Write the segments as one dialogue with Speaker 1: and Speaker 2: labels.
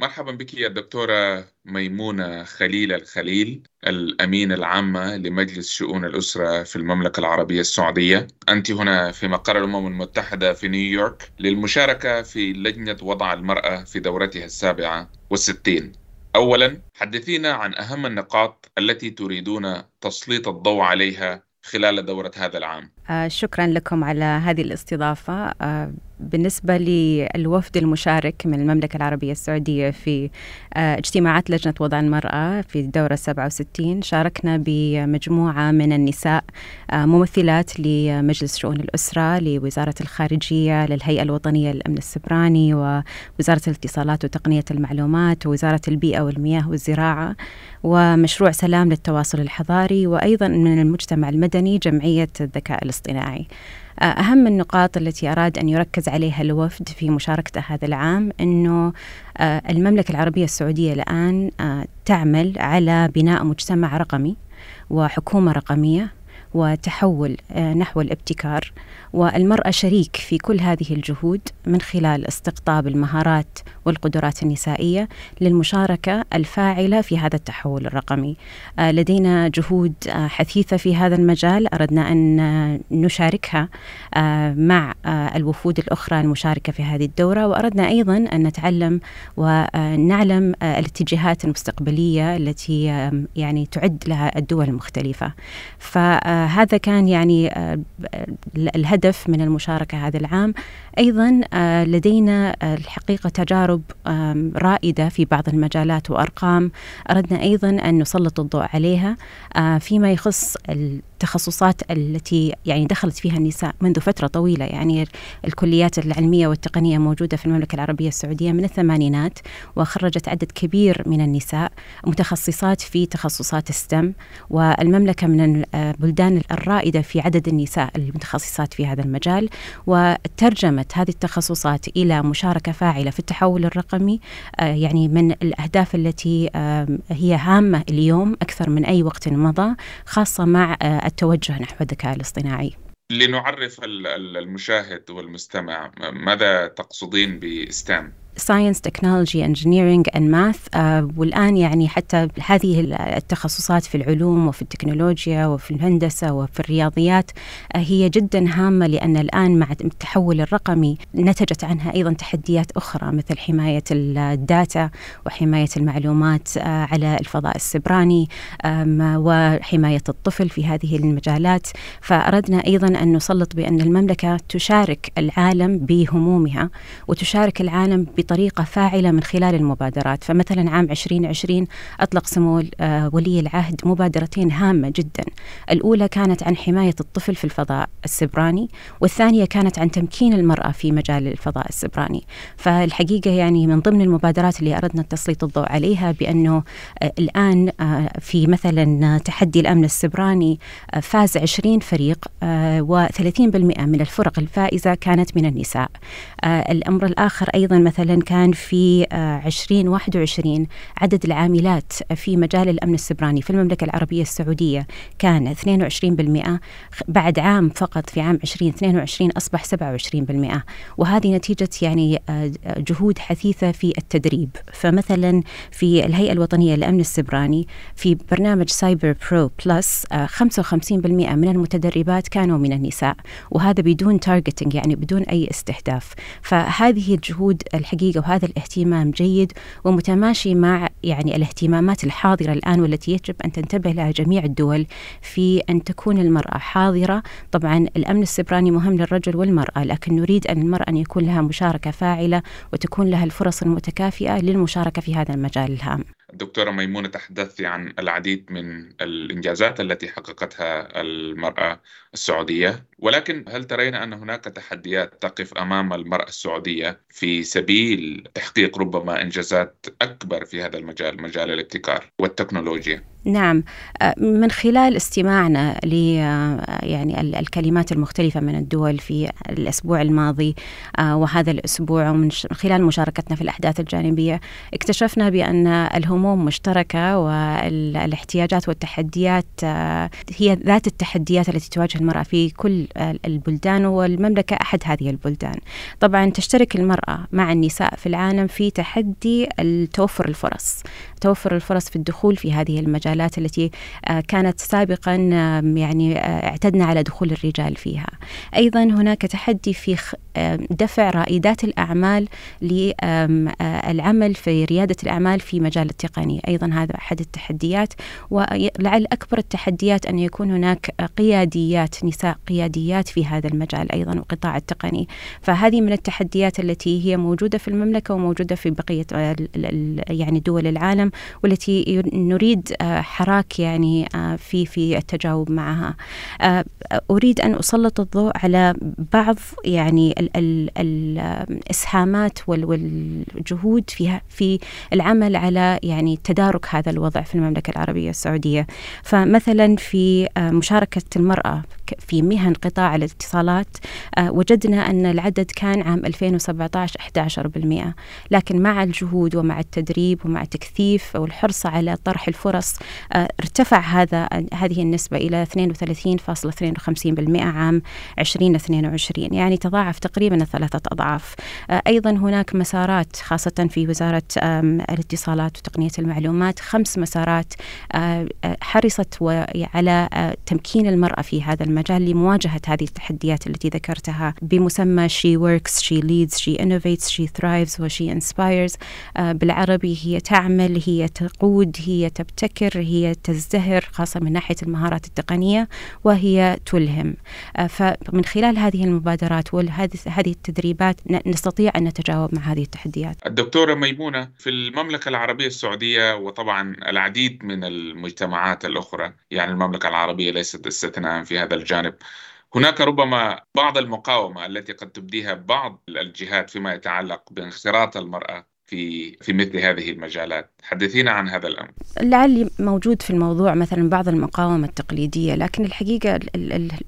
Speaker 1: مرحبا بك يا دكتورة ميمونة خليل الخليل الأمينة العامة لمجلس شؤون الأسرة في المملكة العربية السعودية. أنت هنا في مقر الأمم المتحدة في نيويورك للمشاركة في لجنة وضع المرأة في دورتها السابعة والستين. أولا حدثينا عن أهم النقاط التي تريدون تسليط الضوء عليها خلال دورة هذا العام.
Speaker 2: آه شكرا لكم على هذه الاستضافة. آه بالنسبة للوفد المشارك من المملكة العربية السعودية في آه اجتماعات لجنة وضع المرأة في الدورة 67 شاركنا بمجموعة من النساء ممثلات لمجلس شؤون الأسرة لوزارة الخارجية للهيئة الوطنية للأمن السبراني ووزارة الاتصالات وتقنية المعلومات ووزارة البيئة والمياه والزراعة ومشروع سلام للتواصل الحضاري وأيضا من المجتمع المدني جمعية الذكاء الاصطناعي. أهم النقاط التي أراد أن يركز عليها الوفد في مشاركته هذا العام أنه المملكة العربية السعودية الآن تعمل على بناء مجتمع رقمي وحكومة رقمية وتحول نحو الابتكار والمرأة شريك في كل هذه الجهود من خلال استقطاب المهارات والقدرات النسائية للمشاركة الفاعلة في هذا التحول الرقمي. لدينا جهود حثيثة في هذا المجال أردنا أن نشاركها مع الوفود الأخرى المشاركة في هذه الدورة وأردنا أيضا أن نتعلم ونعلم الاتجاهات المستقبلية التي يعني تعد لها الدول المختلفة. فهذا كان يعني الهدف الهدف من المشاركة هذا العام. أيضا لدينا الحقيقة تجارب رائدة في بعض المجالات وأرقام. أردنا أيضا أن نسلط الضوء عليها فيما يخص التخصصات التي يعني دخلت فيها النساء منذ فترة طويلة. يعني الكليات العلمية والتقنية موجودة في المملكة العربية السعودية من الثمانينات وخرجت عدد كبير من النساء متخصصات في تخصصات ستم. والمملكة من البلدان الرائدة في عدد النساء المتخصصات في هذا المجال وترجمت هذه التخصصات إلى مشاركة فاعلة في التحول الرقمي يعني من الأهداف التي هي هامة اليوم أكثر من أي وقت مضى خاصة مع التوجه نحو الذكاء الاصطناعي
Speaker 1: لنعرف المشاهد والمستمع ماذا تقصدين ب
Speaker 2: STEM؟ Science Technology Engineering and Math والآن يعني حتى هذه التخصصات في العلوم وفي التكنولوجيا وفي الهندسة وفي الرياضيات uh, هي جدا هامة لأن الآن مع التحول الرقمي نتجت عنها أيضا تحديات أخرى مثل حماية ال data وحماية المعلومات uh, على الفضاء السبراني وحماية الطفل في هذه المجالات. فأردنا أيضا أن نسلط بأن المملكة تشارك العالم بهمومها وتشارك العالم بطريقة فاعلة من خلال المبادرات. فمثلا عام 2020 أطلق سمو ولي العهد مبادرتين هامة جدا. الأولى كانت عن حماية الطفل في الفضاء السبراني والثانية كانت عن تمكين المرأة في مجال الفضاء السبراني. فالحقيقة يعني من ضمن المبادرات اللي أردنا تسليط الضوء عليها بأنه الآن في مثلا تحدي الأمن السبراني فاز 20 فريق و30% من الفرق الفائزة كانت من النساء. الأمر الآخر أيضا مثلا كان في 2021 عدد العاملات في مجال الأمن السبراني في المملكة العربية السعودية. كان 22% بعد عام فقط في عام 2022 أصبح 27% وهذه نتيجة يعني جهود حثيثة في التدريب. فمثلا في الهيئة الوطنية للأمن السبراني في برنامج CyberPro Plus 55% من المتدربات كانوا من النساء. وهذا بدون targeting يعني بدون أي استهداف. فهذه الجهود الحقيقة وهذا الاهتمام جيد ومتماشي مع يعني الاهتمامات الحاضرة الآن والتي يجب أن تنتبه لها جميع الدول في أن تكون المرأة حاضرة. طبعا الأمن السبراني مهم للرجل والمرأة لكن نريد أن المرأة أن يكون لها مشاركة فاعلة وتكون لها الفرص المتكافئة للمشاركة في هذا المجال الهام.
Speaker 1: دكتورة ميمونة تحدثت عن العديد من الإنجازات التي حققتها المرأة السعودية ولكن هل ترين أن هناك تحديات تقف أمام المرأة السعودية في سبيل تحقيق ربما إنجازات أكبر في هذا المجال مجال الابتكار والتكنولوجيا؟
Speaker 2: نعم. آه، من خلال استماعنا ل آه، يعني الكلمات المختلفة من الدول في الأسبوع الماضي آه، وهذا الأسبوع ومن خلال مشاركتنا في الأحداث الجانبية اكتشفنا بأن الهموم مشتركة والإحتياجات والتحديات هي ذات التحديات التي تواجه المرأة في كل البلدان والمملكة أحد هذه البلدان. طبعا تشترك المرأة مع النساء في العالم في تحدي توفر الفرص توفر الفرص في الدخول في هذه المجالات. التي آه، كانت سابقا يعني آه، اعتدنا على دخول الرجال فيها. أيضا هناك تحدي في دفع رائدات الأعمال للعمل في ريادة الأعمال في مجال التقني. أيضا هذا أحد التحديات. ولعل أكبر التحديات أن يكون هناك قياديات نساء قياديات في هذا المجال أيضا وقطاع التقني. فهذه من التحديات التي هي موجودة في المملكة وموجودة في بقية يعني دول العالم والتي نريد حراك يعني في في التجاوب معها. أريد أن أسلط الضوء على بعض يعني الإسهامات والجهود فيها في العمل على يعني تدارك هذا الوضع في المملكة العربية السعودية. فمثلا في آه، مشاركة المرأة في مهن قطاع الاتصالات. آه، وجدنا أن العدد كان عام 2017 11% لكن مع الجهود ومع التدريب ومع تكثيف والحرص على طرح الفرص آه، ارتفع هذا هذه النسبة إلى 32.52% عام 2022 يعني تضاعف تقريبا ثلاثة أضعاف. آه، أيضا هناك مسارات خاصة في وزارة الاتصالات وتقنية المعلومات خمس مسارات حرصت على تمكين المرأة في هذا المجال. لمواجهة هذه التحديات التي ذكرتها. بمسمى She Works, She Leads, She Innovates, She Thrives و She Inspires. بالعربي هي تعمل هي تقود هي تبتكر هي تزدهر خاصة من ناحية المهارات التقنية وهي تلهم. فمن خلال هذه المبادرات وهذه هذه التدريبات نستطيع أن نتجاوب مع هذه التحديات.
Speaker 1: الدكتورة ميمونة في المملكة العربية السعودية وطبعا العديد من المجتمعات الأخرى يعني المملكة العربية ليست استثناء في هذا الجانب. هناك ربما بعض المقاومة التي قد تبديها بعض الجهات فيما يتعلق بانخراط المرأة في في مثل هذه المجالات. حدثينا عن هذا الأمر.
Speaker 2: لعلي موجود في الموضوع مثلا بعض المقاومة التقليدية لكن الحقيقة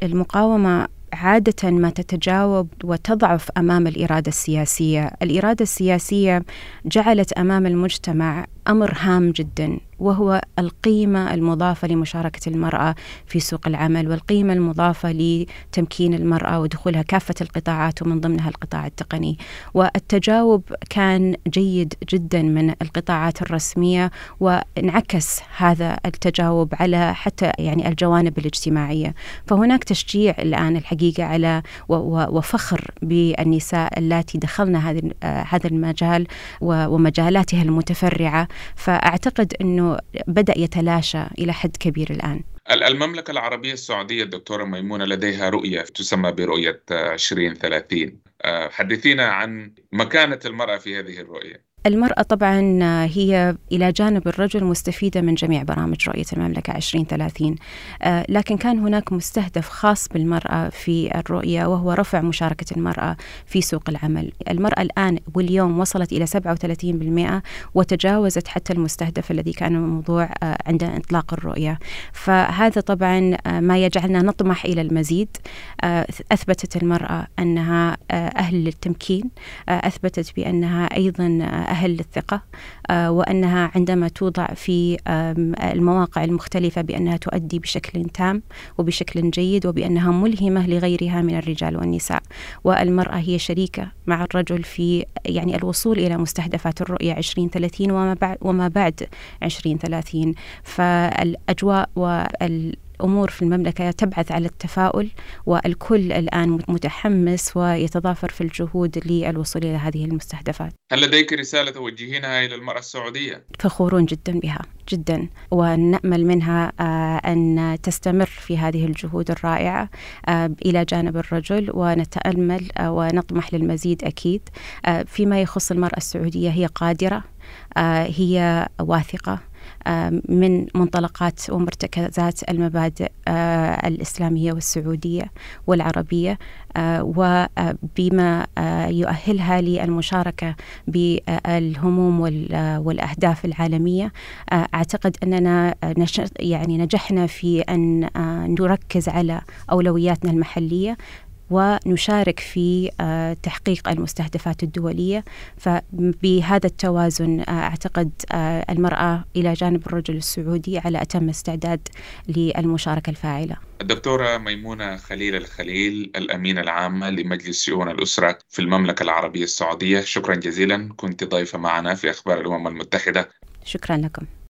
Speaker 2: المقاومة عادة ما تتجاوب وتضعف أمام الإرادة السياسية. الإرادة السياسية جعلت أمام المجتمع أمر هام جدا. وهو القيمة المضافة لمشاركة المرأة في سوق العمل والقيمة المضافة لتمكين المرأة ودخولها كافة القطاعات ومن ضمنها القطاع التقني. والتجاوب كان جيد جدا من القطاعات الرسمية وانعكس هذا التجاوب على حتى يعني الجوانب الاجتماعية. فهناك تشجيع الآن الحقيقة على وفخر بالنساء اللاتي دخلن هذا المجال ومجالاتها المتفرعة. فأعتقد أنه بدأ يتلاشى إلى حد كبير الآن.
Speaker 1: المملكة العربية السعودية الدكتورة ميمونة لديها رؤية تسمى برؤية 2030 آه، حدثينا عن مكانة المرأة في هذه الرؤية.
Speaker 2: المرأة طبعا هي إلى جانب الرجل مستفيدة من جميع برامج رؤية المملكة 2030 آه، لكن كان هناك مستهدف خاص بالمرأة في الرؤية وهو رفع مشاركة المرأة في سوق العمل. المرأة الآن واليوم وصلت إلى 37% وتجاوزت حتى المستهدف الذي كان موضوع آه، عند إطلاق الرؤية. فهذا طبعا آه، ما يجعلنا نطمح إلى المزيد. أثبتت المرأة أنها أهل للتمكين. أثبتت بأنها أيضا أهل للثقة آه، وأنها عندما توضع في المواقع المختلفة بأنها تؤدي بشكل تام وبشكل جيد وبأنها ملهمة لغيرها من الرجال والنساء. والمرأة هي شريكة مع الرجل في يعني الوصول إلى مستهدفات الرؤية 2030 وما بعد وما بعد 2030 فالأجواء وال الأمور في المملكة تبعث على التفاؤل والكل الآن متحمس ويتضافر في الجهود للوصول إلى هذه المستهدفات.
Speaker 1: هل لديك رسالة توجهينها إلى المرأة السعودية؟
Speaker 2: فخورون جدا بها جدا. ونأمل منها آه، أن تستمر في هذه الجهود الرائعة آه، إلى جانب الرجل. ونتأمل آه، ونطمح للمزيد أكيد. فيما يخص المرأة السعودية هي قادرة هي واثقة. من منطلقات ومرتكزات المبادئ الإسلامية والسعودية والعربية وبما يؤهلها للمشاركة بالهموم والأهداف العالمية. أعتقد أننا يعني نجحنا في أن نركز على أولوياتنا المحلية. ونشارك في آه، تحقيق المستهدفات الدولية. فبهذا التوازن آه، أعتقد آه، المرأة إلى جانب الرجل السعودي على أتم استعداد للمشاركة الفاعلة.
Speaker 1: الدكتورة ميمونة خليل الخليل الأمينة العامة لمجلس شؤون الأسرة في المملكة العربية السعودية. شكرا جزيلا. كنت ضيفة معنا في أخبار الأمم المتحدة.
Speaker 2: شكرا لكم.